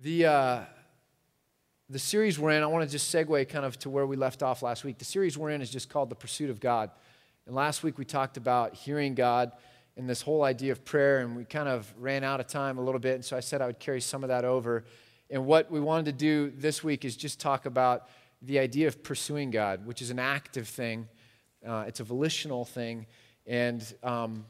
The, uh, the series we're in, I want to just segue kind of to where we left off last week. The series we're in is just called The Pursuit of God. And last week we talked about hearing God and this whole idea of prayer, and we kind of ran out of time a little bit. And so I said I would carry some of that over. And what we wanted to do this week is just talk about the idea of pursuing God, which is an active thing, uh, it's a volitional thing, and, um,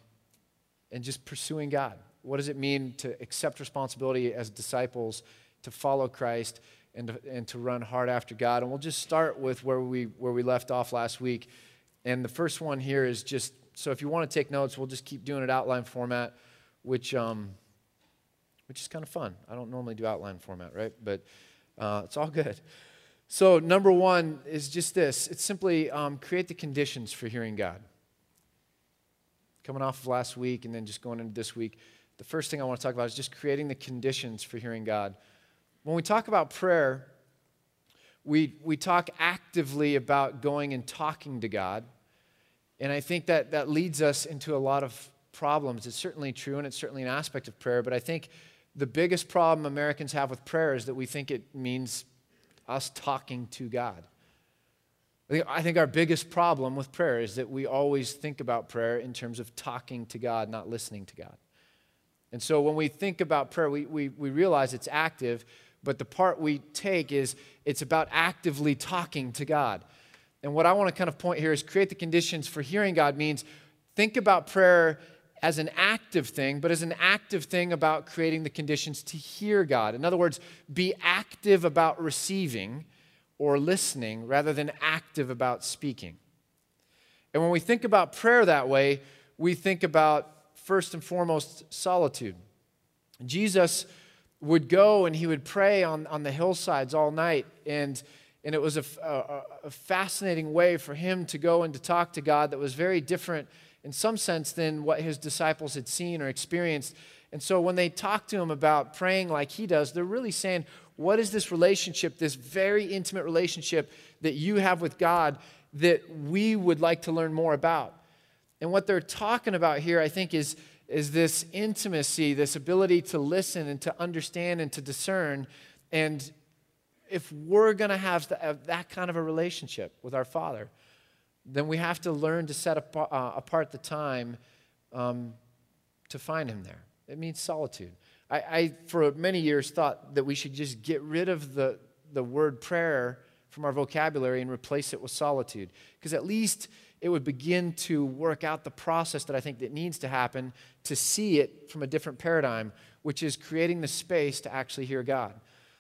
and just pursuing God. What does it mean to accept responsibility as disciples, to follow Christ, and to, and to run hard after God? And we'll just start with where we, where we left off last week. And the first one here is just so if you want to take notes, we'll just keep doing it outline format, which, um, which is kind of fun. I don't normally do outline format, right? But uh, it's all good. So, number one is just this it's simply um, create the conditions for hearing God. Coming off of last week and then just going into this week, the first thing I want to talk about is just creating the conditions for hearing God. When we talk about prayer, we, we talk actively about going and talking to God. And I think that that leads us into a lot of problems. It's certainly true, and it's certainly an aspect of prayer. But I think the biggest problem Americans have with prayer is that we think it means us talking to God. I think our biggest problem with prayer is that we always think about prayer in terms of talking to God, not listening to God. And so when we think about prayer, we, we, we realize it's active, but the part we take is it's about actively talking to God. And what I want to kind of point here is create the conditions for hearing God means think about prayer as an active thing, but as an active thing about creating the conditions to hear God. In other words, be active about receiving or listening rather than active about speaking. And when we think about prayer that way, we think about first and foremost solitude. Jesus would go and he would pray on, on the hillsides all night and and it was a, a, a, fascinating way for him to go and to talk to God that was very different in some sense than what his disciples had seen or experienced. And so when they talk to him about praying like he does, they're really saying, What is this relationship, this very intimate relationship that you have with God that we would like to learn more about? And what they're talking about here, I think, is, is this intimacy, this ability to listen and to understand and to discern. And if we're going to have that kind of a relationship with our Father, then we have to learn to set apart, uh, apart the time um, to find Him there. It means solitude. I, I, for many years, thought that we should just get rid of the, the word prayer from our vocabulary and replace it with solitude, because at least it would begin to work out the process that I think that needs to happen to see it from a different paradigm, which is creating the space to actually hear God.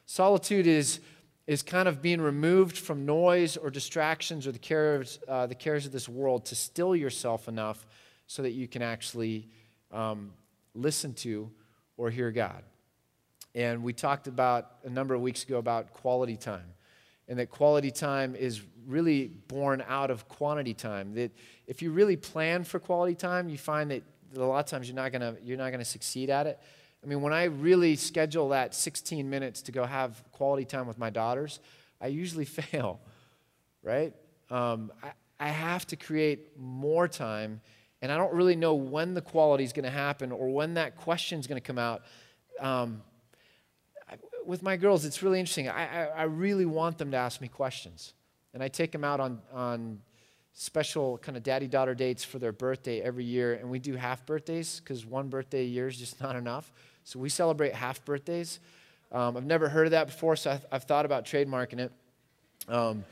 Solitude is is kind of being removed from noise or distractions or the cares, uh, the cares of this world to still yourself enough so that you can actually um, listen to or hear God. And we talked about a number of weeks ago about quality time. And that quality time is really born out of quantity time. That if you really plan for quality time, you find that a lot of times you're not gonna, you're not gonna succeed at it. I mean, when I really schedule that 16 minutes to go have quality time with my daughters, I usually fail, right? Um, I, I have to create more time, and I don't really know when the quality is going to happen or when that question is going to come out. Um, with my girls, it's really interesting. I, I, I really want them to ask me questions, and I take them out on, on special kind of daddy daughter dates for their birthday every year, and we do half birthdays because one birthday a year is just not enough. So we celebrate half birthdays. Um, I've never heard of that before, so I've, I've thought about trademarking it um,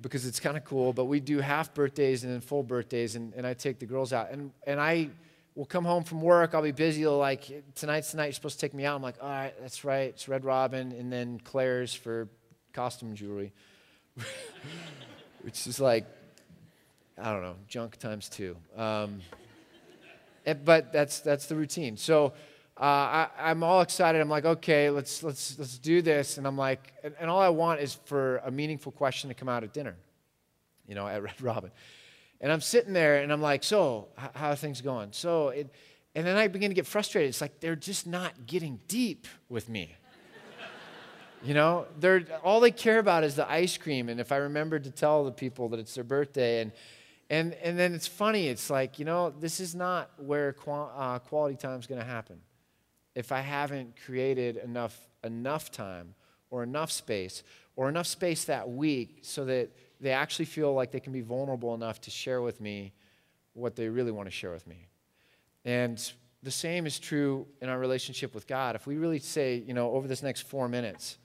because it's kind of cool. But we do half birthdays and then full birthdays, and, and I take the girls out. And, and I will come home from work, I'll be busy, like, tonight's the night you're supposed to take me out. I'm like, all right, that's right, it's Red Robin, and then Claire's for costume jewelry, which is like, I don't know, junk times two. Um, but that's, that's the routine. So, uh, I, am all excited. I'm like, okay, let's, let's, let's do this. And I'm like, and, and, all I want is for a meaningful question to come out at dinner, you know, at Red Robin. And I'm sitting there and I'm like, so, how are things going? So, it, and then I begin to get frustrated. It's like they're just not getting deep with me. you know, they're, all they care about is the ice cream. And if I remember to tell the people that it's their birthday and, and, and then it's funny, it's like, you know, this is not where qual- uh, quality time is going to happen if I haven't created enough enough time or enough space or enough space that week so that they actually feel like they can be vulnerable enough to share with me what they really want to share with me. And the same is true in our relationship with God. If we really say, you know, over this next four minutes,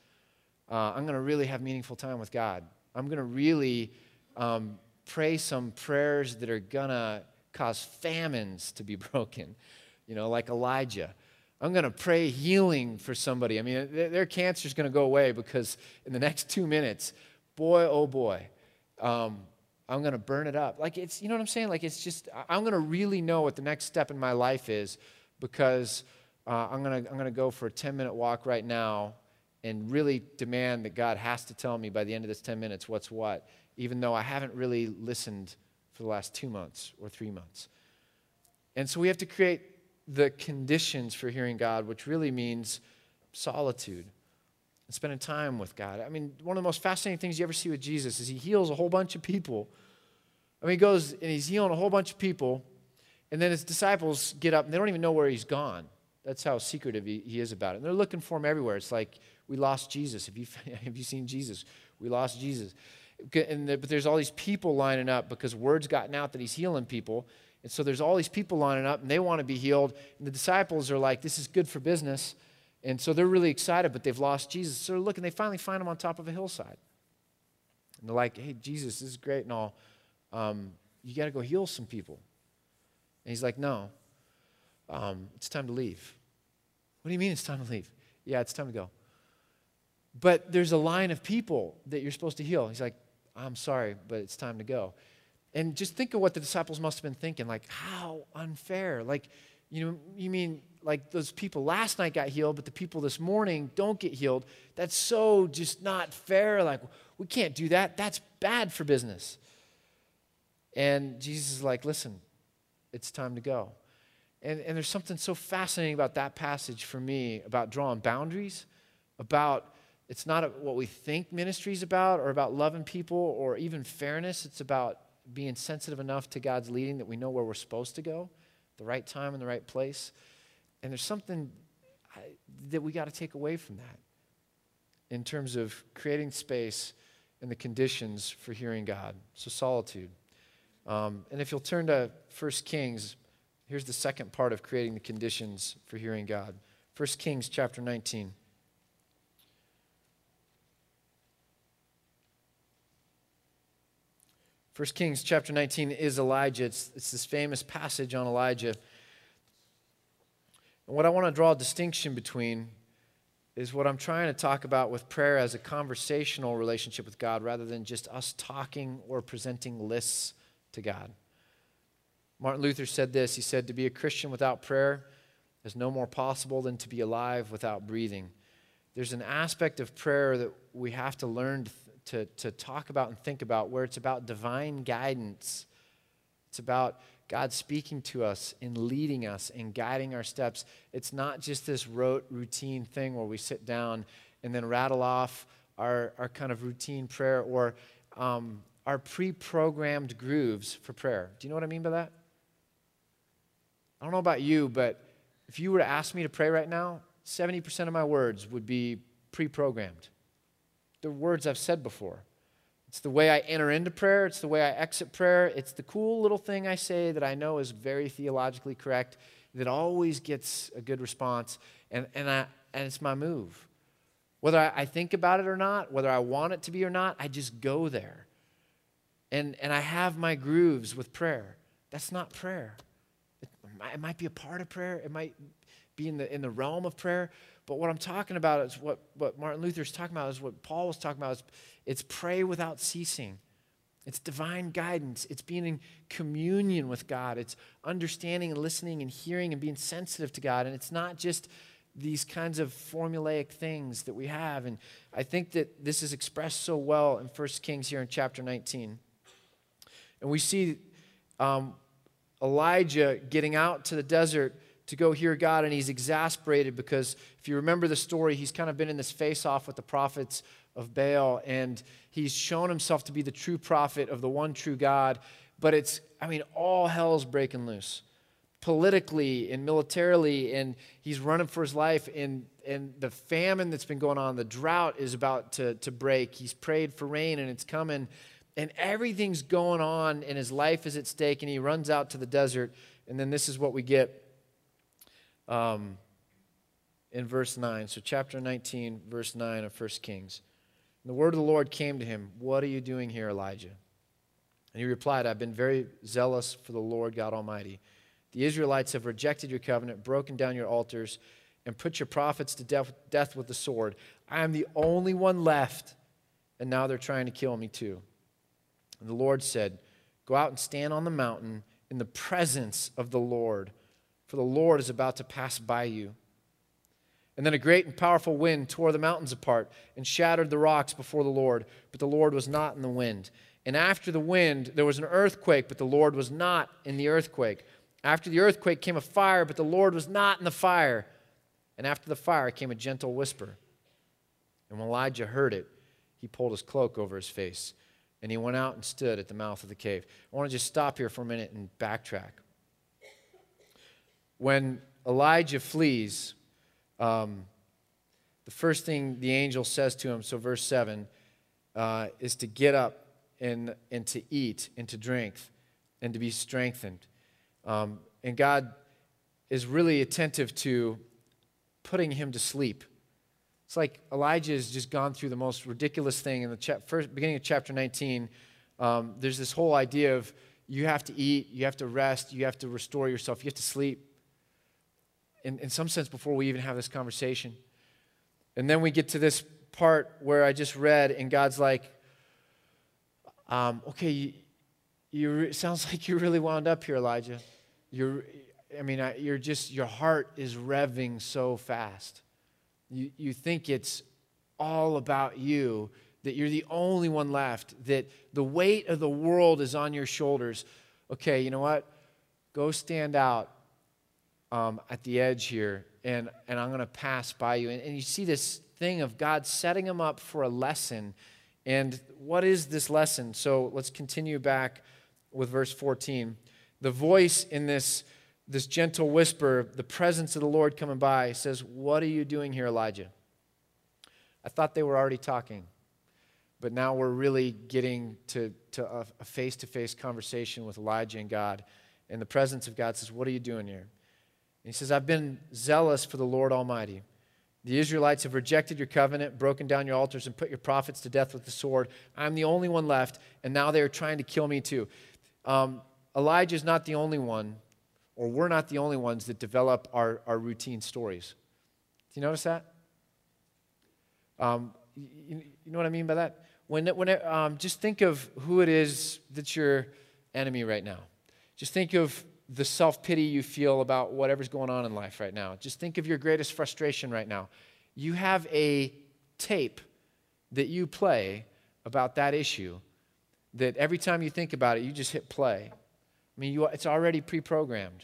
uh, I'm going to really have meaningful time with God. I'm going to really um, pray some prayers that are going to cause famines to be broken, you know, like Elijah. I'm going to pray healing for somebody. I mean, their cancer is going to go away because in the next two minutes, boy, oh boy, um, I'm going to burn it up. Like it's, you know what I'm saying? Like it's just, I'm going to really know what the next step in my life is because uh, I'm going to, I'm going to go for a 10 minute walk right now and really demand that God has to tell me by the end of this 10 minutes what's what, even though I haven't really listened for the last two months or three months. And so we have to create the conditions for hearing God, which really means solitude and spending time with God. I mean, one of the most fascinating things you ever see with Jesus is he heals a whole bunch of people. I mean, he goes and he's healing a whole bunch of people, and then his disciples get up and they don't even know where he's gone. That's how secretive he, he is about it. And they're looking for him everywhere. It's like, we lost Jesus. Have you, have you seen Jesus? We lost Jesus. And the, but there's all these people lining up because word's gotten out that he's healing people. And so there's all these people lining up and they want to be healed. And the disciples are like, this is good for business. And so they're really excited, but they've lost Jesus. So they're looking, they finally find him on top of a hillside. And they're like, hey, Jesus, this is great and all. Um, you got to go heal some people. And he's like, no, um, it's time to leave. What do you mean it's time to leave? Yeah, it's time to go. But there's a line of people that you're supposed to heal. He's like, I'm sorry, but it's time to go. And just think of what the disciples must have been thinking like, how unfair. Like, you know, you mean like those people last night got healed, but the people this morning don't get healed? That's so just not fair. Like, we can't do that. That's bad for business. And Jesus is like, listen, it's time to go. And, and there's something so fascinating about that passage for me about drawing boundaries, about it's not what we think ministry is about or about loving people or even fairness. It's about being sensitive enough to God's leading that we know where we're supposed to go, the right time and the right place. And there's something that we got to take away from that in terms of creating space and the conditions for hearing God. So, solitude. Um, and if you'll turn to 1 Kings, here's the second part of creating the conditions for hearing God. 1 Kings chapter 19. 1 Kings chapter 19 is Elijah. It's, it's this famous passage on Elijah. And what I want to draw a distinction between is what I'm trying to talk about with prayer as a conversational relationship with God rather than just us talking or presenting lists to God. Martin Luther said this He said, To be a Christian without prayer is no more possible than to be alive without breathing. There's an aspect of prayer that we have to learn to to, to talk about and think about, where it's about divine guidance. It's about God speaking to us and leading us and guiding our steps. It's not just this rote, routine thing where we sit down and then rattle off our, our kind of routine prayer or um, our pre programmed grooves for prayer. Do you know what I mean by that? I don't know about you, but if you were to ask me to pray right now, 70% of my words would be pre programmed the words I've said before. It's the way I enter into prayer, it's the way I exit prayer, it's the cool little thing I say that I know is very theologically correct that always gets a good response, and, and, I, and it's my move. Whether I, I think about it or not, whether I want it to be or not, I just go there. And, and I have my grooves with prayer. That's not prayer. It, it might be a part of prayer, it might be in the, in the realm of prayer, but what I'm talking about is what, what Martin Luther's talking about, is what Paul was talking about, is it's pray without ceasing. It's divine guidance. It's being in communion with God. It's understanding and listening and hearing and being sensitive to God. And it's not just these kinds of formulaic things that we have. And I think that this is expressed so well in 1 Kings here in chapter 19. And we see um, Elijah getting out to the desert to go hear God, and he's exasperated because if you remember the story, he's kind of been in this face off with the prophets of Baal, and he's shown himself to be the true prophet of the one true God. But it's, I mean, all hell's breaking loose politically and militarily, and he's running for his life. And, and the famine that's been going on, the drought is about to, to break. He's prayed for rain and it's coming. And everything's going on, and his life is at stake, and he runs out to the desert. And then this is what we get um, in verse 9. So, chapter 19, verse 9 of 1 Kings. And the word of the Lord came to him What are you doing here, Elijah? And he replied, I've been very zealous for the Lord God Almighty. The Israelites have rejected your covenant, broken down your altars, and put your prophets to death, death with the sword. I am the only one left, and now they're trying to kill me too. And the Lord said, Go out and stand on the mountain in the presence of the Lord, for the Lord is about to pass by you. And then a great and powerful wind tore the mountains apart and shattered the rocks before the Lord, but the Lord was not in the wind. And after the wind, there was an earthquake, but the Lord was not in the earthquake. After the earthquake came a fire, but the Lord was not in the fire. And after the fire came a gentle whisper. And when Elijah heard it, he pulled his cloak over his face and he went out and stood at the mouth of the cave. I want to just stop here for a minute and backtrack. When Elijah flees, um, the first thing the angel says to him, so verse 7, uh, is to get up and, and to eat and to drink and to be strengthened. Um, and God is really attentive to putting him to sleep. It's like Elijah has just gone through the most ridiculous thing in the cha- first, beginning of chapter 19. Um, there's this whole idea of you have to eat, you have to rest, you have to restore yourself, you have to sleep. In, in some sense, before we even have this conversation. And then we get to this part where I just read, and God's like, um, okay, you, you, it sounds like you're really wound up here, Elijah. You're, I mean, you're just, your heart is revving so fast. You, you think it's all about you, that you're the only one left, that the weight of the world is on your shoulders. Okay, you know what? Go stand out um, at the edge here, and, and I'm going to pass by you. And, and you see this thing of God setting him up for a lesson. And what is this lesson? So let's continue back with verse 14. The voice in this this gentle whisper, the presence of the Lord coming by, says, What are you doing here, Elijah? I thought they were already talking, but now we're really getting to, to a face to face conversation with Elijah and God. And the presence of God says, What are you doing here? He says, I've been zealous for the Lord Almighty. The Israelites have rejected your covenant, broken down your altars, and put your prophets to death with the sword. I'm the only one left, and now they are trying to kill me too. Um, Elijah is not the only one or we're not the only ones that develop our, our routine stories. Do you notice that? Um, you, you, know what I mean by that? When, when um, just think of who it is that's your enemy right now. Just think of the self pity you feel about whatever's going on in life right now. Just think of your greatest frustration right now. You have a tape that you play about that issue that every time you think about it, you just hit play I mean, you, it's already pre programmed.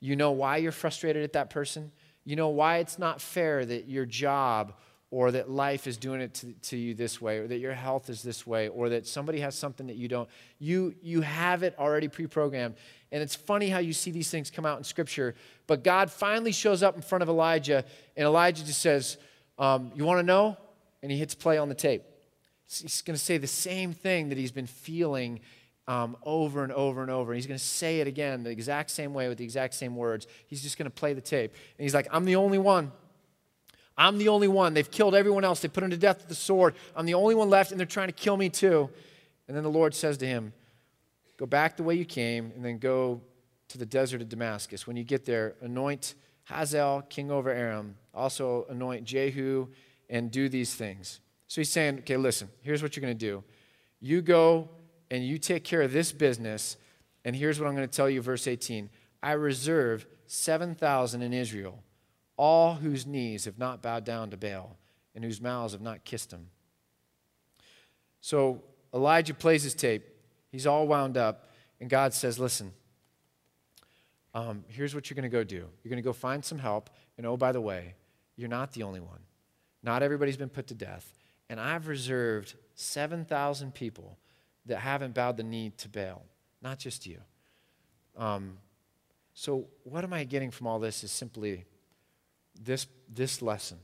You know why you're frustrated at that person. You know why it's not fair that your job or that life is doing it to, to you this way or that your health is this way or that somebody has something that you don't. You, you have it already pre programmed. And it's funny how you see these things come out in Scripture. But God finally shows up in front of Elijah, and Elijah just says, um, You want to know? And he hits play on the tape. He's going to say the same thing that he's been feeling um, over and over and over. And he's going to say it again the exact same way with the exact same words. He's just going to play the tape. And he's like, I'm the only one. I'm the only one. They've killed everyone else. They put him to death with the sword. I'm the only one left, and they're trying to kill me too. And then the Lord says to him, Go back the way you came, and then go to the desert of Damascus. When you get there, anoint Hazael, king over Aram. Also anoint Jehu, and do these things. So he's saying, Okay, listen, here's what you're going to do. You go and you take care of this business. And here's what I'm going to tell you, verse 18 I reserve 7,000 in Israel, all whose knees have not bowed down to Baal and whose mouths have not kissed him. So Elijah plays his tape. He's all wound up. And God says, Listen, um, here's what you're going to go do. You're going to go find some help. And oh, by the way, you're not the only one. Not everybody's been put to death. And I've reserved 7,000 people that haven't bowed the knee to Baal, not just you. Um, so, what am I getting from all this is simply this, this lesson.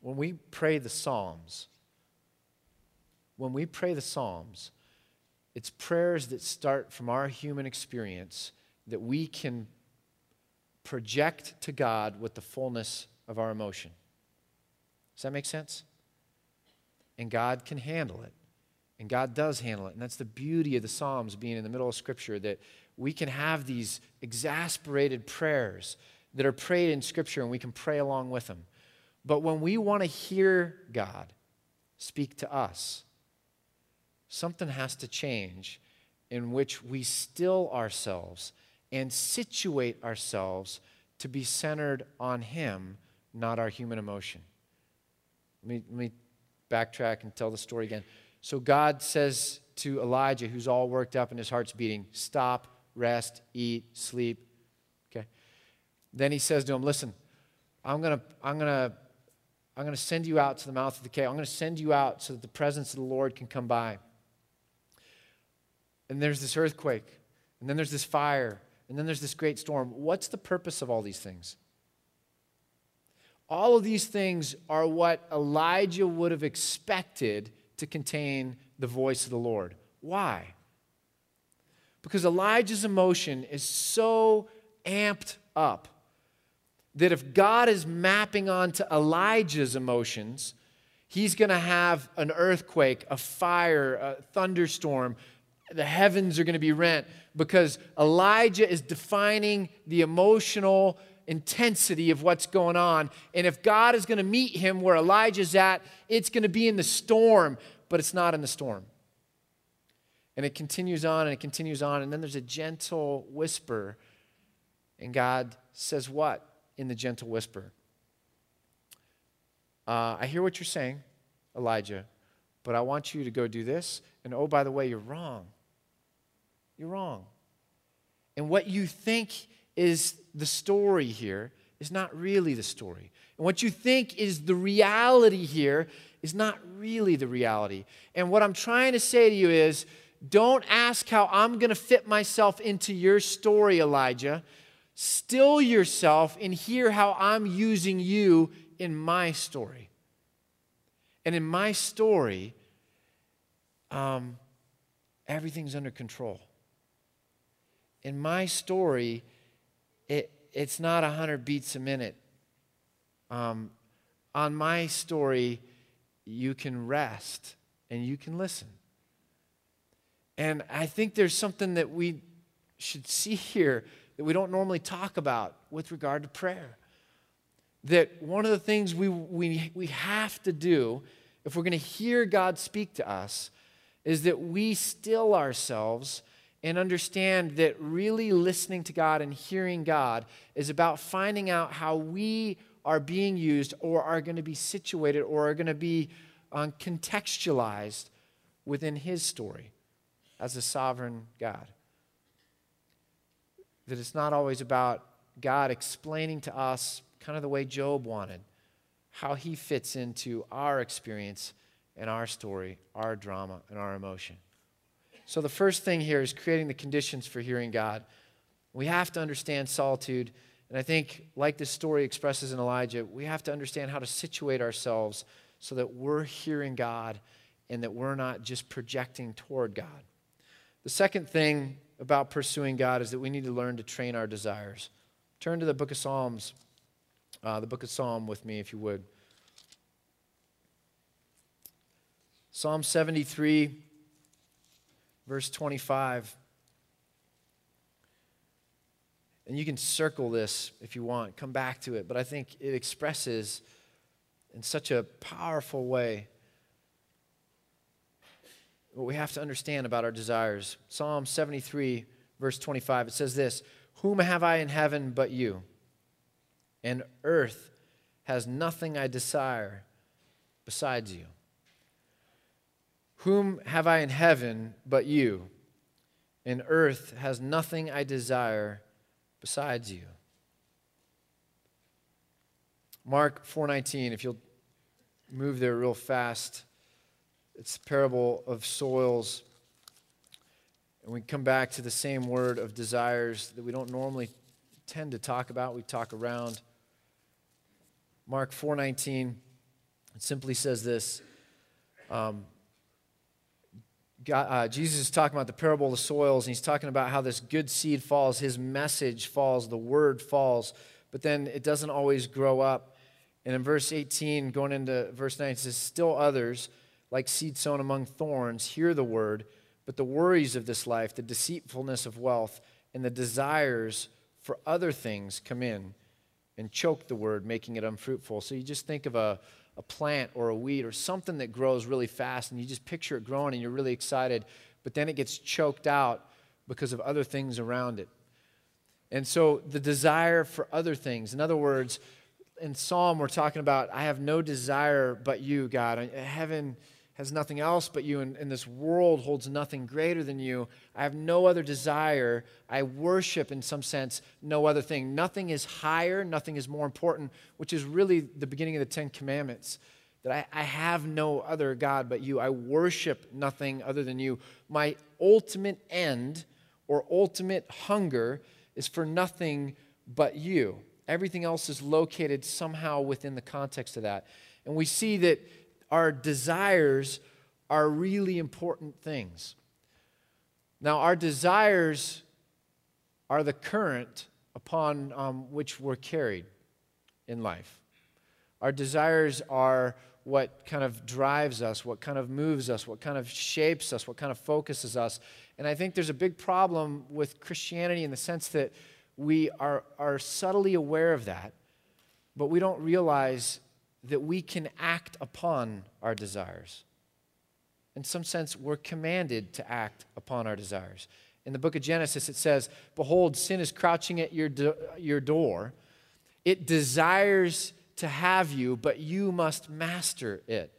When we pray the Psalms, when we pray the Psalms, it's prayers that start from our human experience that we can project to God with the fullness of our emotion. Does that make sense? And God can handle it. And God does handle it. And that's the beauty of the Psalms being in the middle of Scripture that we can have these exasperated prayers that are prayed in Scripture and we can pray along with them. But when we want to hear God speak to us, something has to change in which we still ourselves and situate ourselves to be centered on Him, not our human emotion. Let me, let me backtrack and tell the story again. So God says to Elijah, who's all worked up and his heart's beating, stop, rest, eat, sleep. Okay. Then he says to him, listen, I'm going to, I'm to, I'm to send you out to the mouth of the cave. I'm going to send you out so that the presence of the Lord can come by. And there's this earthquake, and then there's this fire, and then there's this great storm. What's the purpose of all these things? All of these things are what Elijah would have expected to contain the voice of the Lord. Why? Because Elijah's emotion is so amped up that if God is mapping onto Elijah's emotions, he's going to have an earthquake, a fire, a thunderstorm. The heavens are going to be rent because Elijah is defining the emotional intensity of what's going on. And if God is going to meet him where Elijah's at, it's going to be in the storm, but it's not in the storm. And it continues on and it continues on. And then there's a gentle whisper. And God says, What in the gentle whisper? Uh, I hear what you're saying, Elijah, but I want you to go do this. And oh, by the way, you're wrong. You're wrong. And what you think is the story here is not really the story. And what you think is the reality here is not really the reality. And what I'm trying to say to you is don't ask how I'm going to fit myself into your story, Elijah. Still yourself and hear how I'm using you in my story. And in my story, um, everything's under control. In my story, it, it's not 100 beats a minute. Um, on my story, you can rest and you can listen. And I think there's something that we should see here that we don't normally talk about with regard to prayer. That one of the things we, we, we have to do if we're going to hear God speak to us is that we still ourselves and understand that really listening to God and hearing God is about finding out how we are being used or are going to be situated or are going to be um, contextualized within His story as a sovereign God. That it's not always about God explaining to us, kind of the way Job wanted, how He fits into our experience and our story, our drama, and our emotion. So, the first thing here is creating the conditions for hearing God. We have to understand solitude. And I think, like this story expresses in Elijah, we have to understand how to situate ourselves so that we're hearing God and that we're not just projecting toward God. The second thing about pursuing God is that we need to learn to train our desires. Turn to the book of Psalms, uh, the book of Psalm with me, if you would. Psalm 73 verse 25. And you can circle this if you want, come back to it, but I think it expresses in such a powerful way what we have to understand about our desires. Psalm 73, verse 25, it says this Whom have I in heaven but you? And earth has nothing I desire besides you. Whom have I in heaven but you? And earth has nothing I desire besides you. Mark 4:19 if you'll move there real fast. It's the parable of soils. And we come back to the same word of desires that we don't normally tend to talk about, we talk around. Mark 4:19, it simply says this. Um, God, uh, Jesus is talking about the parable of the soils, and he's talking about how this good seed falls, his message falls, the word falls, but then it doesn't always grow up. And in verse 18, going into verse 9, it says, Still others, like seed sown among thorns, hear the word, but the worries of this life, the deceitfulness of wealth, and the desires for other things come in and choke the word, making it unfruitful. So you just think of a, a plant or a weed or something that grows really fast, and you just picture it growing and you're really excited, but then it gets choked out because of other things around it. And so the desire for other things, in other words, in Psalm, we're talking about, I have no desire but you, God. Heaven has nothing else but you, and, and, this world holds nothing greater than you. I have no other desire. I worship, in some sense, no other thing. Nothing is higher, nothing is more important, which is really the beginning of the Ten Commandments. That I, I have no other God but you. I worship nothing other than you. My ultimate end or ultimate hunger is for nothing but you. Everything else is located somehow within the context of that. And we see that our desires are really important things. Now, our desires are the current upon um, which we're carried in life. Our desires are what kind of drives us, what kind of moves us, what kind of shapes us, what kind of focuses us. And I think there's a big problem with Christianity in the sense that we are, are subtly aware of that, but we don't realize that we can act upon our desires. In some sense, we're commanded to act upon our desires. In the book of Genesis, it says, Behold, sin is crouching at your, do- your door. It desires to have you, but you must master it.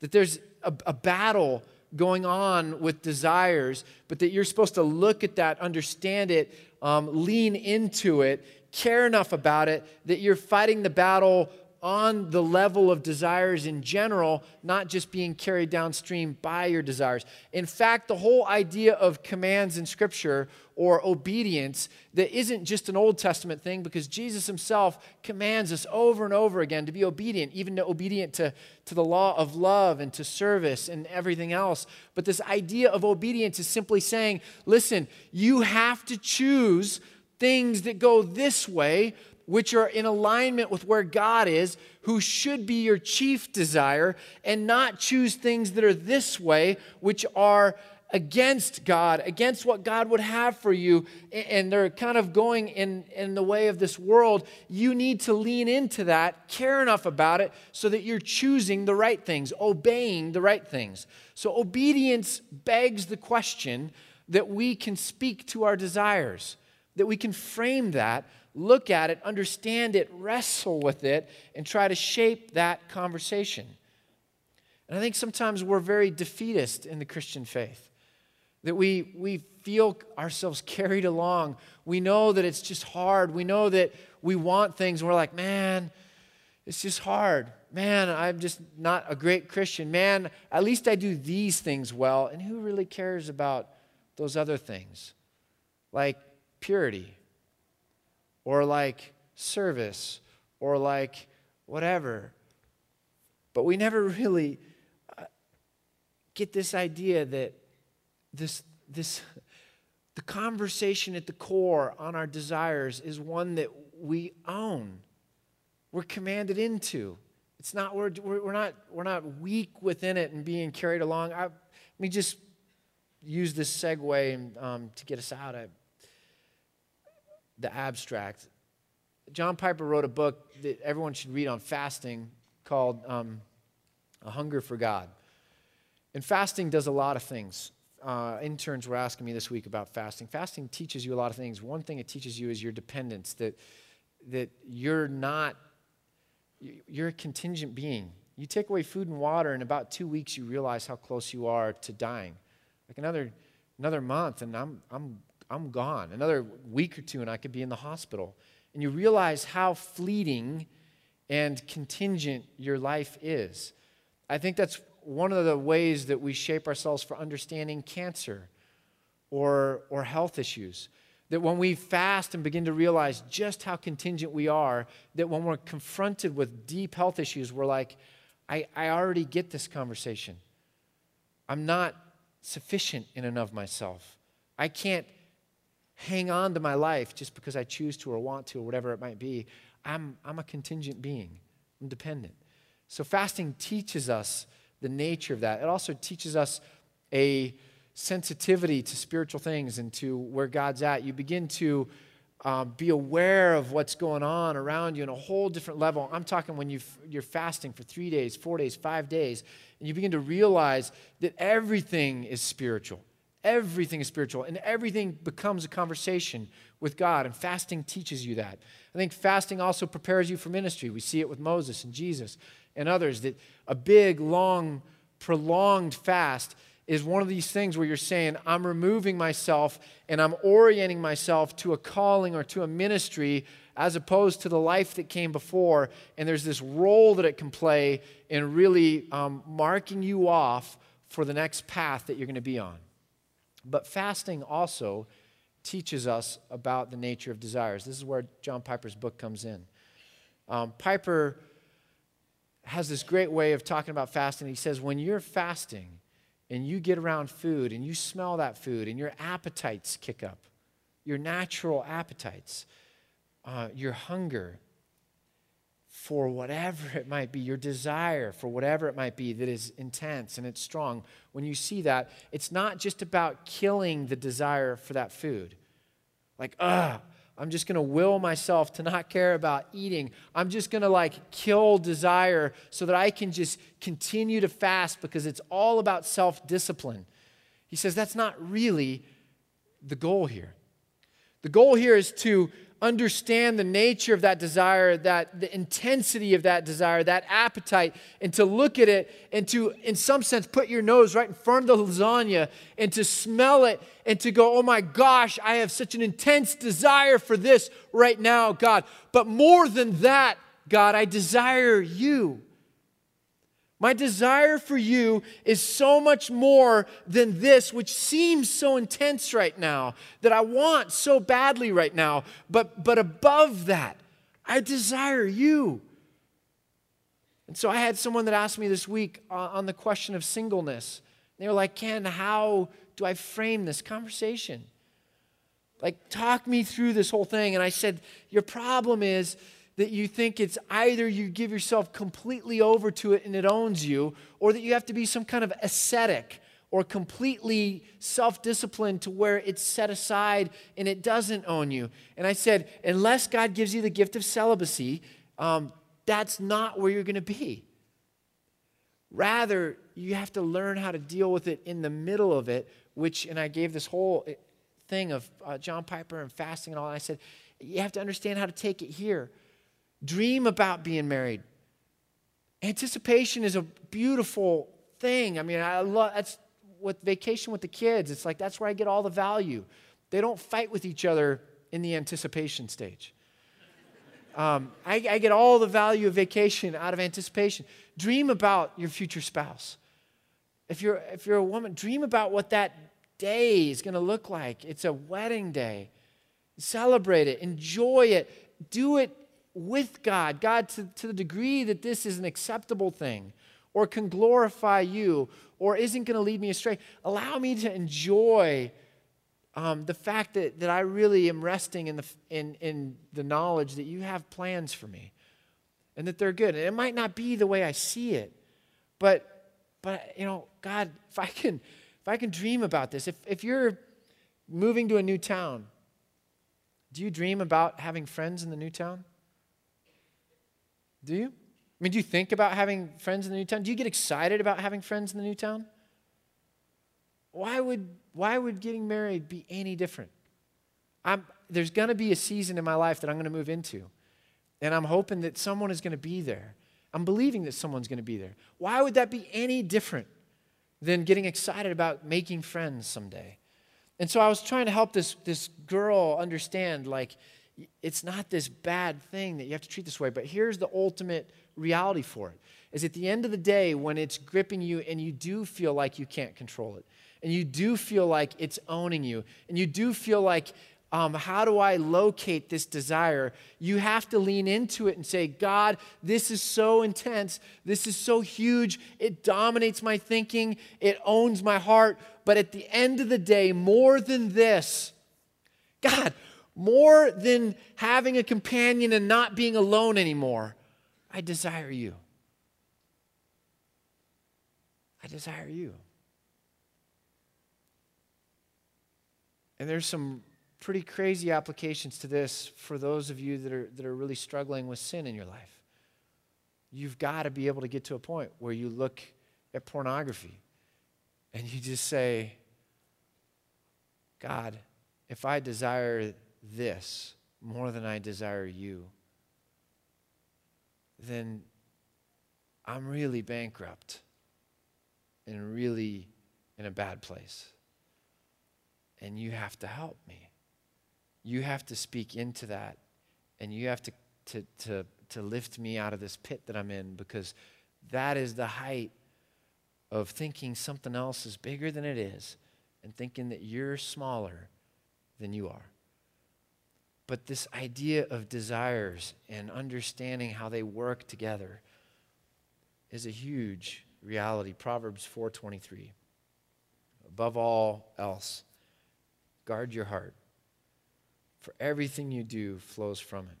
That there's a, a battle going on with desires, but that you're supposed to look at that, understand it, um, lean into it, care enough about it that you're fighting the battle on the level of desires in general, not just being carried downstream by your desires. In fact, the whole idea of commands in Scripture or obedience that isn't just an Old Testament thing because Jesus himself commands us over and over again to be obedient, even to obedient to, to the law of love and to service and everything else. But this idea of obedience is simply saying, listen, you have to choose things that go this way which are in alignment with where God is, who should be your chief desire, and not choose things that are this way, which are against God, against what God would have for you, and they're kind of going in, in the way of this world, you need to lean into that, care enough about it, so that you're choosing the right things, obeying the right things. So, obedience begs the question that we can speak to our desires, that we can frame that look at it, understand it, wrestle with it, and try to shape that conversation. And I think sometimes we're very defeatist in the Christian faith. That we, we feel ourselves carried along. We know that it's just hard. We know that we want things, and we're like, man, it's just hard. Man, I'm just not a great Christian. Man, at least I do these things well. And who really cares about those other things? Like purity or like service or like whatever. But we never really uh, get this idea that this, this, the conversation at the core on our desires is one that we own. We're commanded into. It's not, we're, we're, not, we're not weak within it and being carried along. I, let me just use this segue um, to get us out. of the abstract. John Piper wrote a book that everyone should read on fasting called um, A Hunger for God. And fasting does a lot of things. Uh, interns were asking me this week about fasting. Fasting teaches you a lot of things. One thing it teaches you is your dependence, that, that you're not, you're a contingent being. You take away food and water, and in about two weeks, you realize how close you are to dying. Like another, another month, and I'm, I'm I'm gone. Another week or two, and I could be in the hospital. And you realize how fleeting and contingent your life is. I think that's one of the ways that we shape ourselves for understanding cancer or, or health issues. That when we fast and begin to realize just how contingent we are, that when we're confronted with deep health issues, we're like, I, I already get this conversation. I'm not sufficient in and of myself. I can't hang on to my life just because I choose to or want to or whatever it might be. I'm, I'm a contingent being, I'm dependent. So, fasting teaches us the nature of that. It also teaches us a sensitivity to spiritual things and to where God's at. You begin to um, be aware of what's going on around you in a whole different level. I'm talking when you you're fasting for three days, four days, five days, and you begin to realize that everything is spiritual. Everything is spiritual, and everything becomes a conversation with God, and fasting teaches you that. I think fasting also prepares you for ministry. We see it with Moses and Jesus and others that a big, long, prolonged fast is one of these things where you're saying, I'm removing myself and I'm orienting myself to a calling or to a ministry as opposed to the life that came before. And there's this role that it can play in really um, marking you off for the next path that you're going to be on. But fasting also teaches us about the nature of desires. This is where John Piper's book comes in. Um, Piper has this great way of talking about fasting. He says, when you're fasting, and you get around food and you smell that food and your appetites kick up, your natural appetites, uh, your hunger for whatever it might be, your desire for whatever it might be that is intense and it's strong, when you see that, it's not just about killing the desire for that food. Like, ugh, I'm just going to will myself to not care about eating. I'm just going to like kill desire so that I can just continue to fast because it's all about self discipline. He says that's not really the goal here. The goal here is to understand the nature of that desire, that the intensity of that desire, that appetite, and to look at it and to, in some sense, put your nose right in front of the lasagna and to smell it and to go, oh my gosh, I have such an intense desire for this right now, God. But more than that, God, I desire you. My desire for you is so much more than this, which seems so intense right now, that I want so badly right now. But, but above that, I desire you. And so I had someone that asked me this week on the question of singleness. They were like, Ken, how do I frame this conversation? Like, talk me through this whole thing. And I said, Your problem is that you think it's either you give yourself completely over to it and it owns you, or that you have to be some kind of ascetic or completely self disciplined to where it's set aside and it doesn't own you. And I said, unless God gives you the gift of celibacy, um, that's not where you're going to be. Rather, you have to learn how to deal with it in the middle of it, which, and I gave this whole eh, thing of uh, John Piper and fasting and all. And I said, you have to understand how to take it here. Dream about being married. Anticipation is a beautiful thing. I mean, I love that's with vacation with the kids. It's like that's where I get all the value. They don't fight with each other in the anticipation stage. Um, I, I get all the value of vacation out of anticipation. Dream about your future spouse. If you're, if you're a woman, dream about what that day is going to look like. It's a wedding day. Celebrate it, enjoy it, do it with God, God, to, to the degree that this is an acceptable thing or can glorify you or isn't going to lead me astray, allow me to enjoy um, the fact that, that I really am resting in the, in, in the knowledge that you have plans for me and that they're good. And it might not be the way I see it, but, but you know, God, if I can, if I can dream about this, if, if you're moving to a new town, do you dream about having friends in the new town? Do you? I mean, do you think about having friends in the new town? Do you get excited about having friends in the new town? Why would, why would getting married be any different? I'm, there's going to be a season in my life that I'm going to move into, and I'm hoping that someone is going to be there. I'm believing that someone's going to be there. Why would that be any different than getting excited about making friends someday? And so I was trying to help this, this girl understand, like, it's not this bad thing that you have to treat this way, but here's the ultimate reality for it is at the end of the day when it's gripping you and you do feel like you can't control it and you do feel like it's owning you and you do feel like um, how do I locate this desire? You have to lean into it and say, God, this is so intense. This is so huge. It dominates my thinking, it owns my heart. But at the end of the day, more than this, God, more than having a companion and not being alone anymore, I desire you. I desire you. And there's some pretty crazy applications to this for those of you that are, that are really struggling with sin in your life. You've got to be able to get to a point where you look at pornography and you just say, God, if I desire this more than I desire you, then I'm really bankrupt and really in a bad place. And you have to help me you have to speak into that and you have to, to, to, to lift me out of this pit that I'm in because that is the height of thinking something else is bigger than it is and thinking that you're smaller than you are. But this idea of desires and understanding how they work together is a huge reality. Proverbs 4:23. Above all else, guard your heart for everything you do flows from it.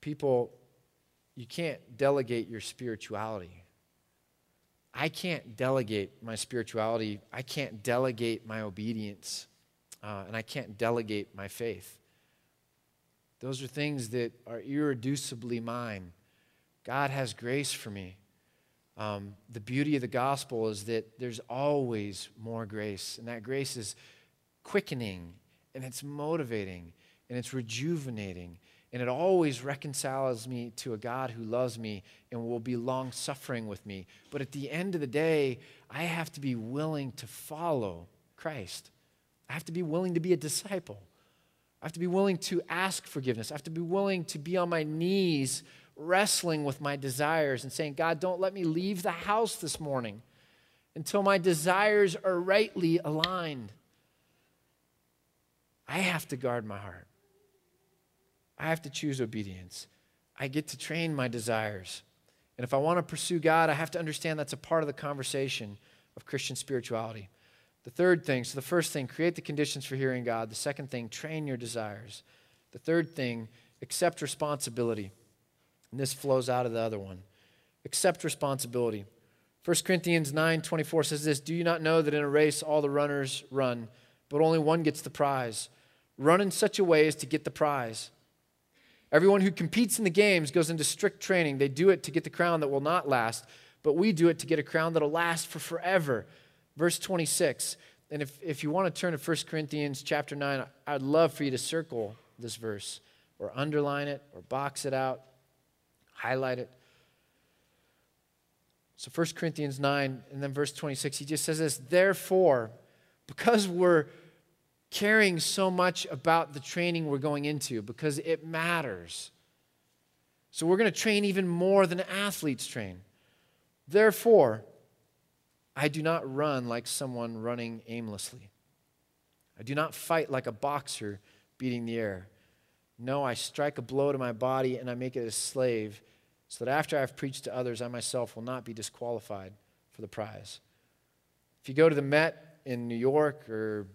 People, you can't delegate your spirituality. I can't delegate my spirituality. I can't delegate my obedience. Uh, and I can't delegate my faith. Those are things that are irreducibly mine. God has grace for me. Um, the beauty of the gospel is that there's always more grace, and that grace is quickening and it's motivating and it's rejuvenating and it always reconciles me to a God who loves me and will be long suffering with me. But at the end of the day, I have to be willing to follow Christ. I have to be willing to be a disciple. I have to be willing to ask forgiveness. I have to be willing to be on my knees wrestling with my desires and saying, God, don't let me leave the house this morning until my desires are rightly aligned. I have to guard my heart. I have to choose obedience. I get to train my desires. And if I want to pursue God, I have to understand that's a part of the conversation of Christian spirituality. The third thing, so the first thing, create the conditions for hearing God. The second thing, train your desires. The third thing, accept responsibility. And this flows out of the other one. Accept responsibility. 1 Corinthians 9 24 says this Do you not know that in a race all the runners run, but only one gets the prize? Run in such a way as to get the prize. Everyone who competes in the games goes into strict training. They do it to get the crown that will not last, but we do it to get a crown that'll last for forever. Verse 26. And if, if you want to turn to 1 Corinthians chapter 9, I'd love for you to circle this verse or underline it or box it out, highlight it. So 1 Corinthians 9 and then verse 26, he just says this, therefore, because we're caring so much about the training we're going into because it matters. So we're going to train even more than athletes train. Therefore, I do not run like someone running aimlessly. I do not fight like a boxer beating the air. No, I strike a blow to my body and I make it a slave so that after I've preached to others, I myself will not be disqualified for the prize. If you go to the Met in New York or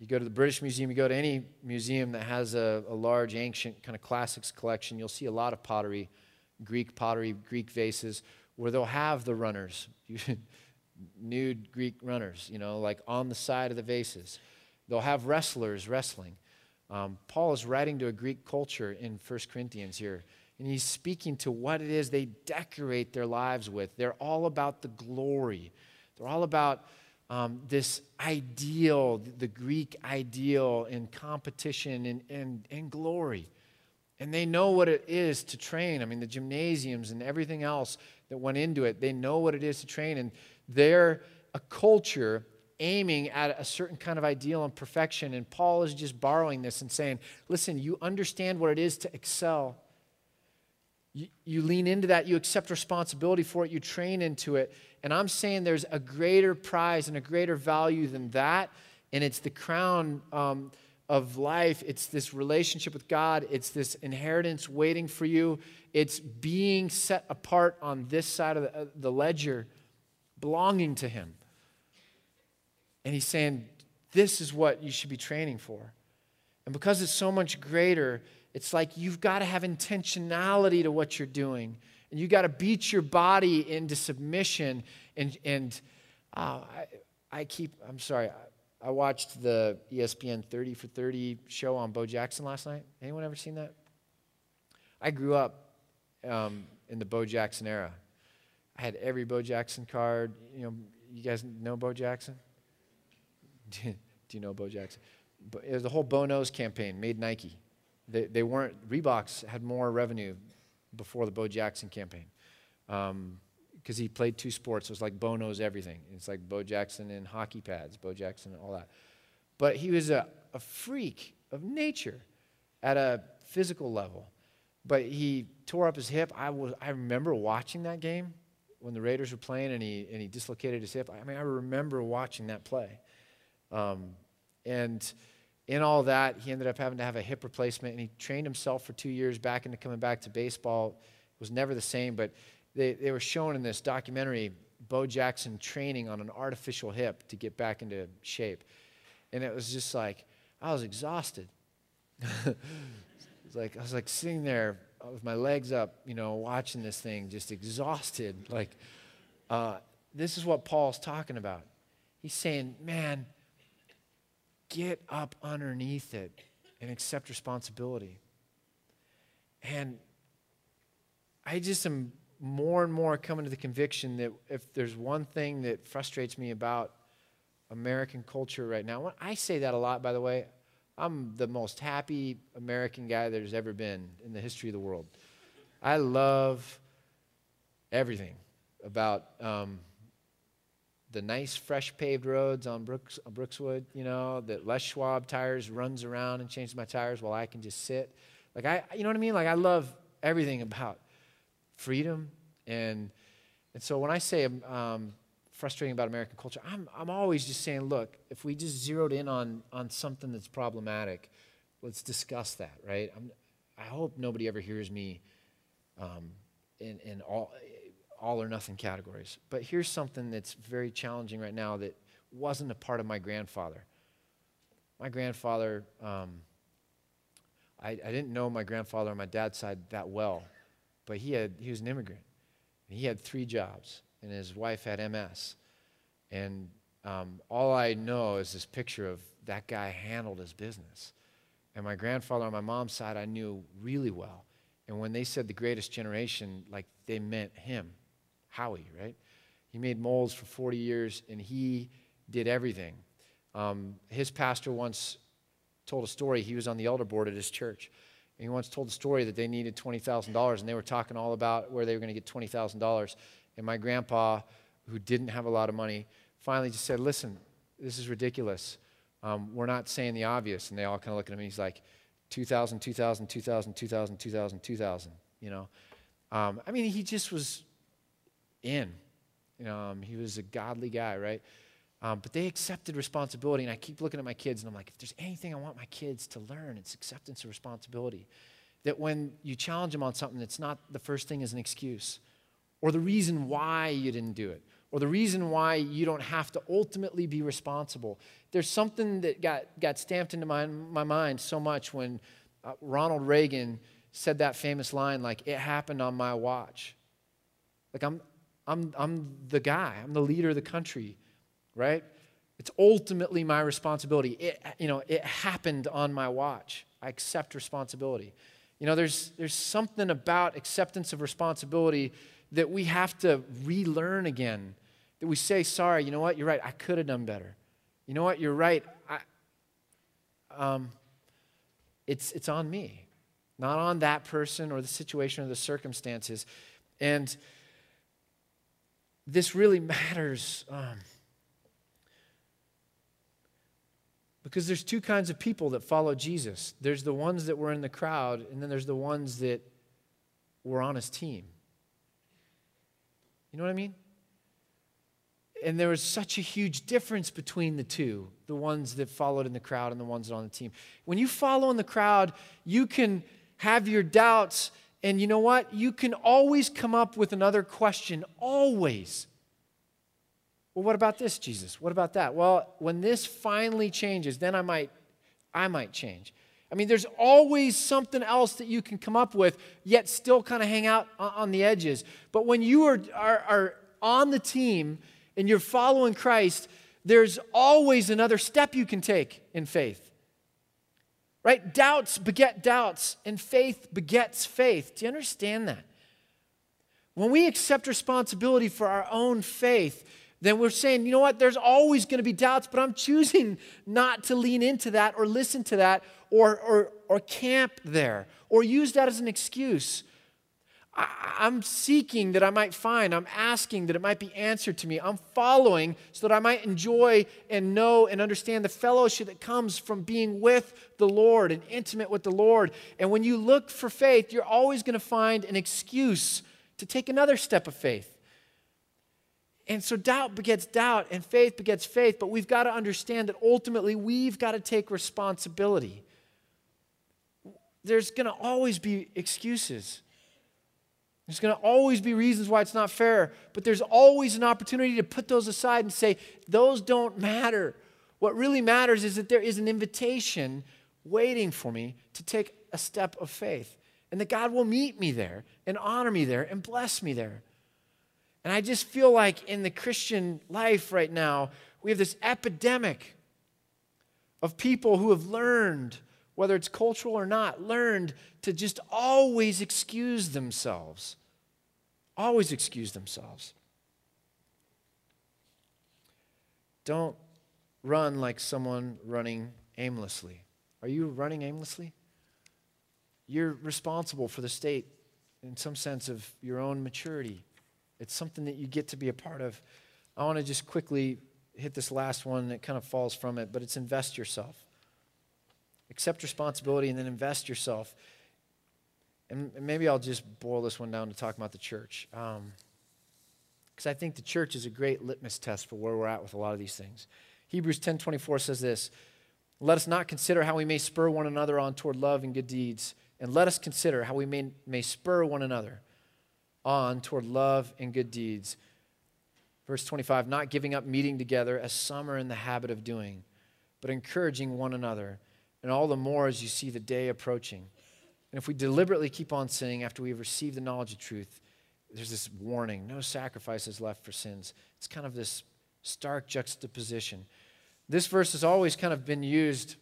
you go to the British Museum, you go to any museum that has a, a large, ancient kind of classics collection, you'll see a lot of pottery, Greek pottery, Greek vases, where they'll have the runners, nude Greek runners, you know, like on the side of the vases. They'll have wrestlers wrestling. Um, Paul is writing to a Greek culture in 1 Corinthians here, and he's speaking to what it is they decorate their lives with. They're all about the glory, they're all about um, this ideal, the Greek ideal in competition and, and, and glory. And they know what it is to train. I mean, the gymnasiums and everything else that went into it, they know what it is to train. And they're a culture aiming at a certain kind of ideal and perfection. And Paul is just borrowing this and saying, listen, you understand what it is to excel. You, you lean into that, you accept responsibility for it, you train into it. And I'm saying there's a greater prize and a greater value than that, and it's the crown um, of life. It's this relationship with God, it's this inheritance waiting for you, it's being set apart on this side of the, uh, the ledger, belonging to Him. And He's saying, This is what you should be training for. And because it's so much greater, it's like you've got to have intentionality to what you're doing. And you've got to beat your body into submission. And, and uh, I, I keep, I'm sorry, I, I watched the ESPN 30 for 30 show on Bo Jackson last night. Anyone ever seen that? I grew up um, in the Bo Jackson era. I had every Bo Jackson card. You know, you guys know Bo Jackson? Do you know Bo Jackson? It was the whole Bo Knows campaign made Nike. They, they weren't, Reeboks had more revenue before the Bo Jackson campaign. Because um, he played two sports. It was like Bo knows everything. It's like Bo Jackson and hockey pads, Bo Jackson and all that. But he was a, a freak of nature at a physical level. But he tore up his hip. I, was, I remember watching that game when the Raiders were playing and he, and he dislocated his hip. I mean, I remember watching that play. Um, and in all that, he ended up having to have a hip replacement, and he trained himself for two years back into coming back to baseball. It was never the same, but they, they were shown in this documentary Bo Jackson training on an artificial hip to get back into shape. And it was just like, I was exhausted. it was like, I was like sitting there with my legs up, you know, watching this thing, just exhausted. Like, uh, this is what Paul's talking about. He's saying, man, get up underneath it and accept responsibility. And I just am more and more coming to the conviction that if there's one thing that frustrates me about American culture right now, I say that a lot, by the way. I'm the most happy American guy there's ever been in the history of the world. I love everything about um, the nice, fresh paved roads on Brooks, Brookswood, you know, that Les Schwab tires runs around and changes my tires while I can just sit. Like, I, you know what I mean? Like, I love everything about freedom. And, and so when I say um, frustrating about American culture, I'm, I'm always just saying, look, if we just zeroed in on, on something that's problematic, let's discuss that, right? I'm, I hope nobody ever hears me um, in, in all all or nothing categories. But here's something that's very challenging right now that wasn't a part of my grandfather. My grandfather, um, I, I didn't know my grandfather on my dad's side that well, but he, had, he was an immigrant. He had three jobs, and his wife had MS. And um, all I know is this picture of that guy handled his business. And my grandfather on my mom's side, I knew really well. And when they said the greatest generation, like they meant him. Howie, right? He made molds for 40 years and he did everything. Um, his pastor once told a story. He was on the elder board at his church. And he once told a story that they needed $20,000 and they were talking all about where they were going to get $20,000. And my grandpa, who didn't have a lot of money, finally just said, Listen, this is ridiculous. Um, we're not saying the obvious. And they all kind of look at him and he's like, 2,000, 2,000, 2,000, 2,000, 2,000, 2,000, you know. Um, I mean, he just was in. Um, he was a godly guy, right? Um, but they accepted responsibility, and I keep looking at my kids, and I'm like, if there's anything I want my kids to learn, it's acceptance of responsibility. That when you challenge them on something, it's not the first thing is an excuse, or the reason why you didn't do it, or the reason why you don't have to ultimately be responsible. There's something that got, got stamped into my, my mind so much when uh, Ronald Reagan said that famous line, like, it happened on my watch. Like, I'm, I'm, I'm the guy, I'm the leader of the country, right? It's ultimately my responsibility. It, you know, it happened on my watch. I accept responsibility. You know, there's, there's something about acceptance of responsibility that we have to relearn again. That we say, sorry, you know what, you're right, I could have done better. You know what, you're right, I, um, it's, it's on me, not on that person or the situation or the circumstances. And this really matters. Um, because there's two kinds of people that follow Jesus there's the ones that were in the crowd, and then there's the ones that were on his team. You know what I mean? and there was such a huge difference between the two the ones that followed in the crowd and the ones on the team. When you follow in the crowd, you can have your doubts, and you know what? You can always come up with another question, always. Well, what about this, Jesus? What about that? Well, when this finally changes, then I might I might change. I mean, there's always something else that you can come up with, yet still kind of hang out on the edges. But when you are, are, are on the team and you're following Christ, there's always another step you can take in faith. Right? Doubts beget doubts, and faith begets faith. Do you understand that? When we accept responsibility for our own faith, then we're saying, you know what, there's always going to be doubts, but I'm choosing not to lean into that or listen to that or, or, or camp there or use that as an excuse. I, am seeking that I might find. I'm asking that it might be answered to me. I'm following so that I might enjoy and know and understand the fellowship that comes from being with the Lord and intimate with the Lord. And when you look for faith, you're always going to find an excuse to take another step of faith. And so doubt begets doubt and faith begets faith, but we've got to understand that ultimately we've got to take responsibility. There's going to always be excuses. There's going to always be reasons why it's not fair, but there's always an opportunity to put those aside and say, those don't matter. What really matters is that there is an invitation waiting for me to take a step of faith, and that God will meet me there and honor me there and bless me there. And I just feel like in the Christian life right now, we have this epidemic of people who have learned, whether it's cultural or not, learned to just always excuse themselves always excuse themselves. Don't run like someone running aimlessly. Are you running aimlessly? You're responsible for the state in some sense of your own maturity. It's something that you get to be a part of. I want to just quickly hit this last one that kind of falls from it, but it's invest yourself. Accept responsibility and then invest yourself and maybe I'll just boil this one down to talk about the church. Because um, I think the church is a great litmus test for where we're at with a lot of these things. Hebrews 10:24 says this, "Let us not consider how we may spur one another on toward love and good deeds, and let us consider how we may, may spur one another on toward love and good deeds." Verse 25, "Not giving up meeting together as some are in the habit of doing, but encouraging one another, and all the more as you see the day approaching." And if we deliberately keep on sinning after we've received the knowledge of truth, there's this warning no sacrifice is left for sins. It's kind of this stark juxtaposition. This verse has always kind of been used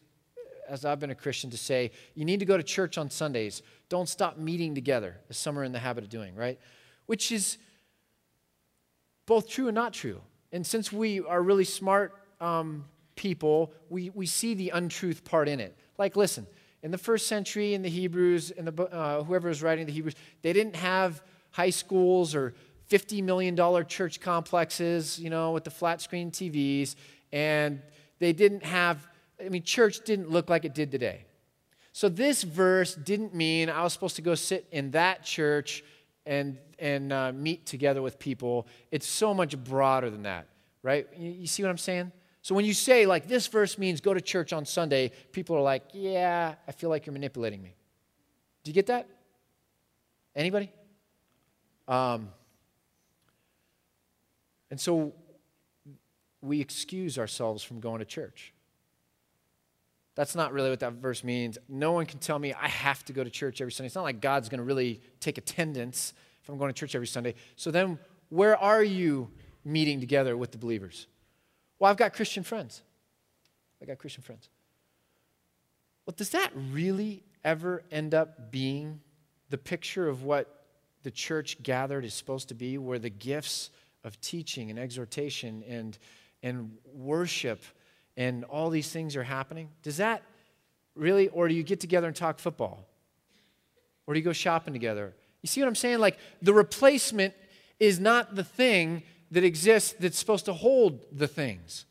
as I've been a Christian to say, you need to go to church on Sundays. Don't stop meeting together, as some are in the habit of doing, right? Which is both true and not true. And since we are really smart um, people, we, we see the untruth part in it. Like, listen, in the first century, in the Hebrews, in the, uh, whoever was writing the Hebrews, they didn't have high schools or $50 million church complexes, you know, with the flat screen TVs. And they didn't have, I mean, church didn't look like it did today. So this verse didn't mean I was supposed to go sit in that church and, and uh, meet together with people. It's so much broader than that, right? You, you see what I'm saying? So when you say, like, this verse means go to church on Sunday, people are like, yeah, I feel like you're manipulating me. Do you get that? Anybody? Um, and so we excuse ourselves from going to church. That's not really what that verse means. No one can tell me I have to go to church every Sunday. It's not like God's going to really take attendance if I'm going to church every Sunday. So then, where are you meeting together with the believers? Well, I've got Christian friends. I got Christian friends. Well, does that really ever end up being the picture of what the church gathered is supposed to be, where the gifts of teaching and exhortation and, and worship and all these things are happening? Does that really, or do you get together and talk football? Or do you go shopping together? You see what I'm saying? Like the replacement is not the thing that exists that's supposed to hold the things.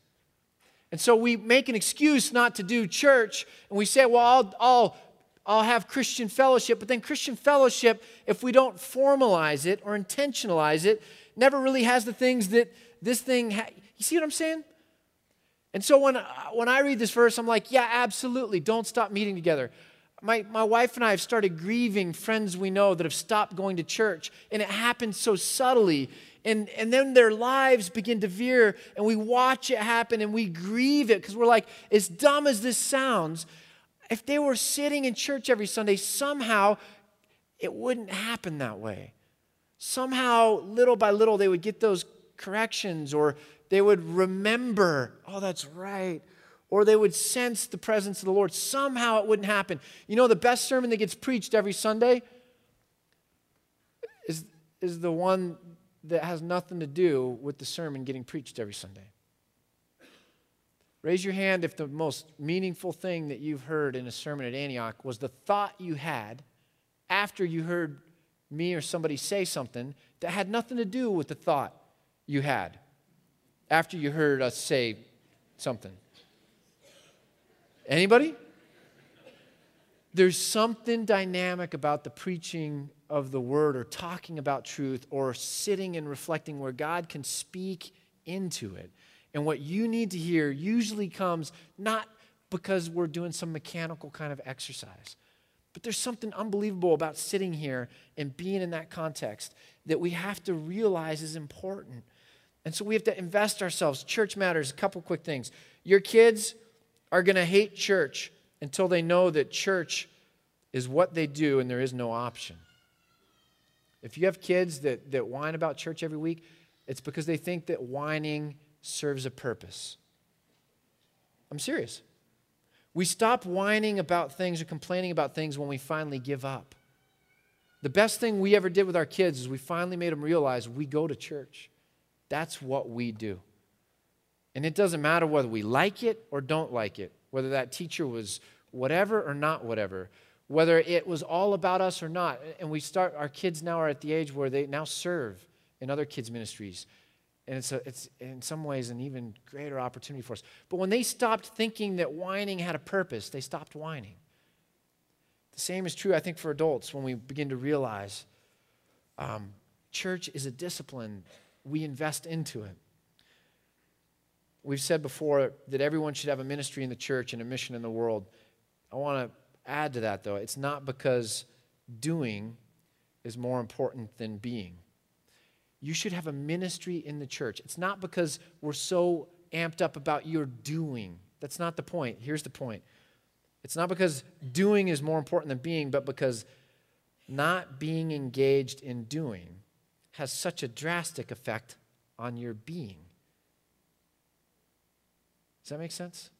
And so we make an excuse not to do church, and we say, well, I'll, I'll, I'll have Christian fellowship. But then, Christian fellowship, if we don't formalize it or intentionalize it, never really has the things that this thing ha- You see what I'm saying? And so when, when I read this verse, I'm like, yeah, absolutely. Don't stop meeting together. My, my wife and I have started grieving friends we know that have stopped going to church, and it happens so subtly. And, and then their lives begin to veer, and we watch it happen and we grieve it because we're like, as dumb as this sounds, if they were sitting in church every Sunday, somehow it wouldn't happen that way. Somehow, little by little, they would get those corrections or they would remember, oh, that's right. Or they would sense the presence of the Lord. Somehow it wouldn't happen. You know, the best sermon that gets preached every Sunday is, is the one that has nothing to do with the sermon getting preached every Sunday. Raise your hand if the most meaningful thing that you've heard in a sermon at Antioch was the thought you had after you heard me or somebody say something that had nothing to do with the thought you had after you heard us say something. Anybody? There's something dynamic about the preaching of the word or talking about truth or sitting and reflecting where God can speak into it. And what you need to hear usually comes not because we're doing some mechanical kind of exercise, but there's something unbelievable about sitting here and being in that context that we have to realize is important. And so we have to invest ourselves. Church matters. A couple quick things. Your kids are going to hate church until they know that church is what they do and there is no option. If you have kids that, that whine about church every week, it's because they think that whining serves a purpose. I'm serious. We stop whining about things or complaining about things when we finally give up. The best thing we ever did with our kids is we finally made them realize we go to church. That's what we do. And it doesn't matter whether we like it or don't like it, whether that teacher was whatever or not whatever, whether it was all about us or not. And we start, our kids now are at the age where they now serve in other kids' ministries and it's, a, it's in some ways an even greater opportunity for us. But when they stopped thinking that whining had a purpose, they stopped whining. The same is true, I think, for adults when we begin to realize um, church is a discipline, we invest into it. We've said before that everyone should have a ministry in the church and a mission in the world. I want to add to that, though. It's not because doing is more important than being you should have a ministry in the church. It's not because we're so amped up about your doing. That's not the point. Here's the point it's not because doing is more important than being, but because not being engaged in doing has such a drastic effect on your being. Does that make sense?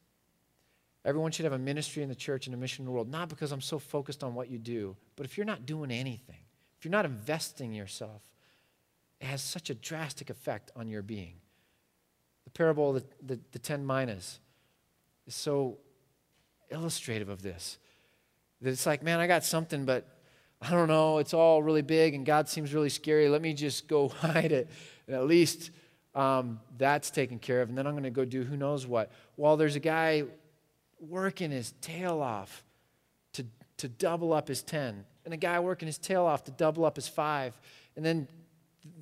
Everyone should have a ministry in the church and a mission in the world, not because I'm so focused on what you do, but if you're not doing anything, if you're not investing yourself, it has such a drastic effect on your being. The parable of the, the, the ten minas is so illustrative of this. That it's like, man, I got something, but I don't know, it's all really big and God seems really scary. Let me just go hide it. And at least um, that's taken care of. And then I'm going to go do who knows what. Well, there's a guy working his tail off to, to double up his 10, and a guy working his tail off to double up his five. And then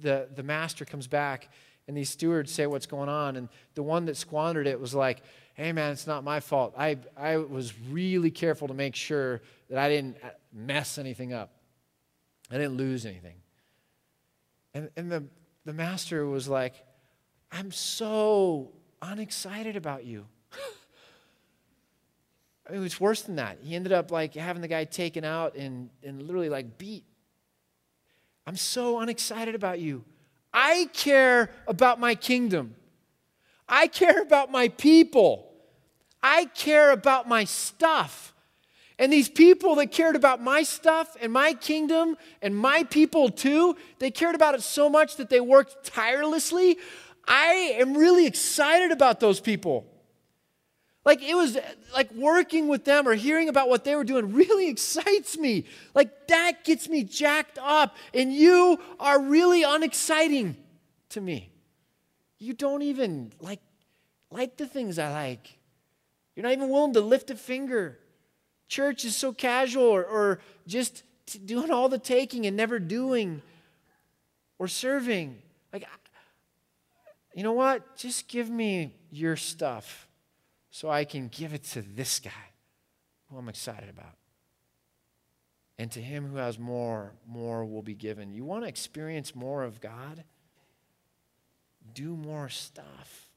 the, the master comes back and these stewards say what's going on. And the one that squandered it was like, hey, man, it's not my fault. I, I was really careful to make sure that I didn't uh, mess anything up, I didn't lose anything. And, and the, the master was like, I'm so unexcited about you. I mean, it's worse than that. He ended up like having the guy taken out and, and literally like beat I'm so unexcited about you. I care about my kingdom. I care about my people. I care about my stuff. And these people that cared about my stuff and my kingdom and my people too, they cared about it so much that they worked tirelessly. I am really excited about those people. Like it was like working with them or hearing about what they were doing really excites me. Like that gets me jacked up. And you are really unexciting to me. You don't even like like the things I like. You're not even willing to lift a finger. Church is so casual or, or just doing all the taking and never doing or serving. Like, you know what? Just give me your stuff so I can give it to this guy who I'm excited about. And to him who has more, more will be given. You want to experience more of God? Do more stuff.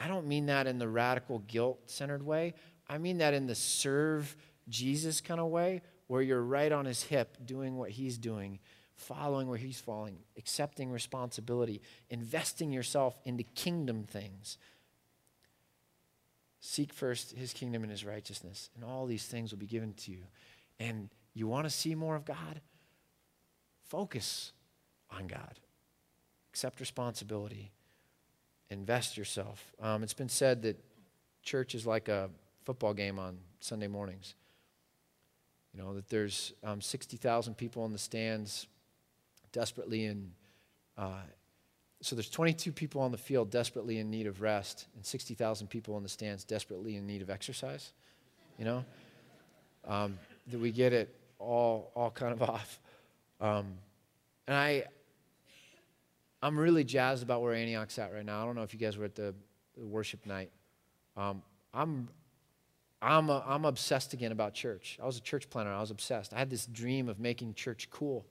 I don't mean that in the radical guilt centered way. I mean that in the serve Jesus kind of way, where you're right on his hip doing what he's doing, following where he's following, accepting responsibility, investing yourself into kingdom things. Seek first his kingdom and his righteousness, and all these things will be given to you. And you want to see more of God? Focus on God. Accept responsibility. Invest yourself. Um, it's been said that church is like a football game on Sunday mornings. You know, that there's um, 60,000 people in the stands desperately in, uh, so there's 22 people on the field desperately in need of rest, and 60,000 people in the stands desperately in need of exercise. You know? Um, that we get it all, all kind of off. Um, and I, I'm really jazzed about where Antioch's at right now. I don't know if you guys were at the, worship night. Um, I'm, I'm, a, I'm obsessed again about church. I was a church planter. I was obsessed. I had this dream of making church cool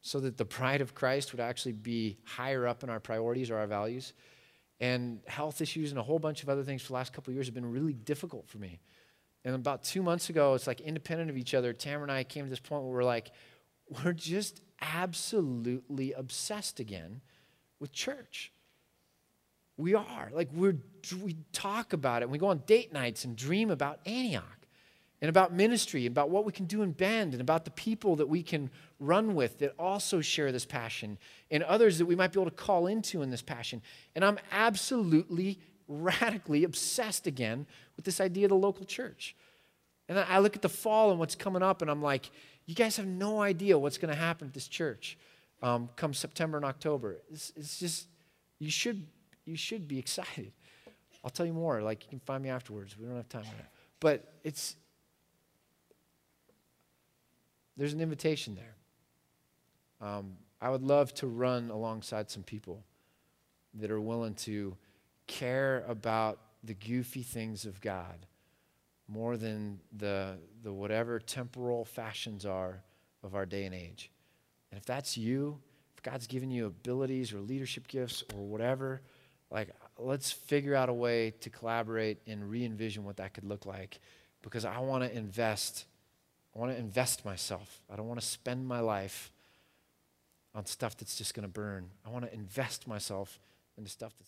so that the bride of Christ would actually be higher up in our priorities or our values. And health issues and a whole bunch of other things for the last couple of years have been really difficult for me. And about two months ago, it's like independent of each other, Tamara and I came to this point where we're like, we're just absolutely obsessed again with church. We are. Like, we're, we talk about it. And we go on date nights and dream about Antioch and about ministry, about what we can do in Bend, and about the people that we can run with that also share this passion, and others that we might be able to call into in this passion. And I'm absolutely radically obsessed again with this idea of the local church. And I look at the fall and what's coming up, and I'm like, you guys have no idea what's going to happen at this church um, come September and October. It's, it's, just, you should, you should be excited. I'll tell you more. Like, you can find me afterwards. We don't have time for that. But it's, there's an invitation there. Um, I would love to run alongside some people that are willing to care about the goofy things of God more than the, the whatever temporal fashions are of our day and age. And if that's you, if God's given you abilities or leadership gifts or whatever, like let's figure out a way to collaborate and re-envision what that could look like because I want to invest I want to invest myself. I don't want to spend my life on stuff that's just going to burn. I want to invest myself into stuff that's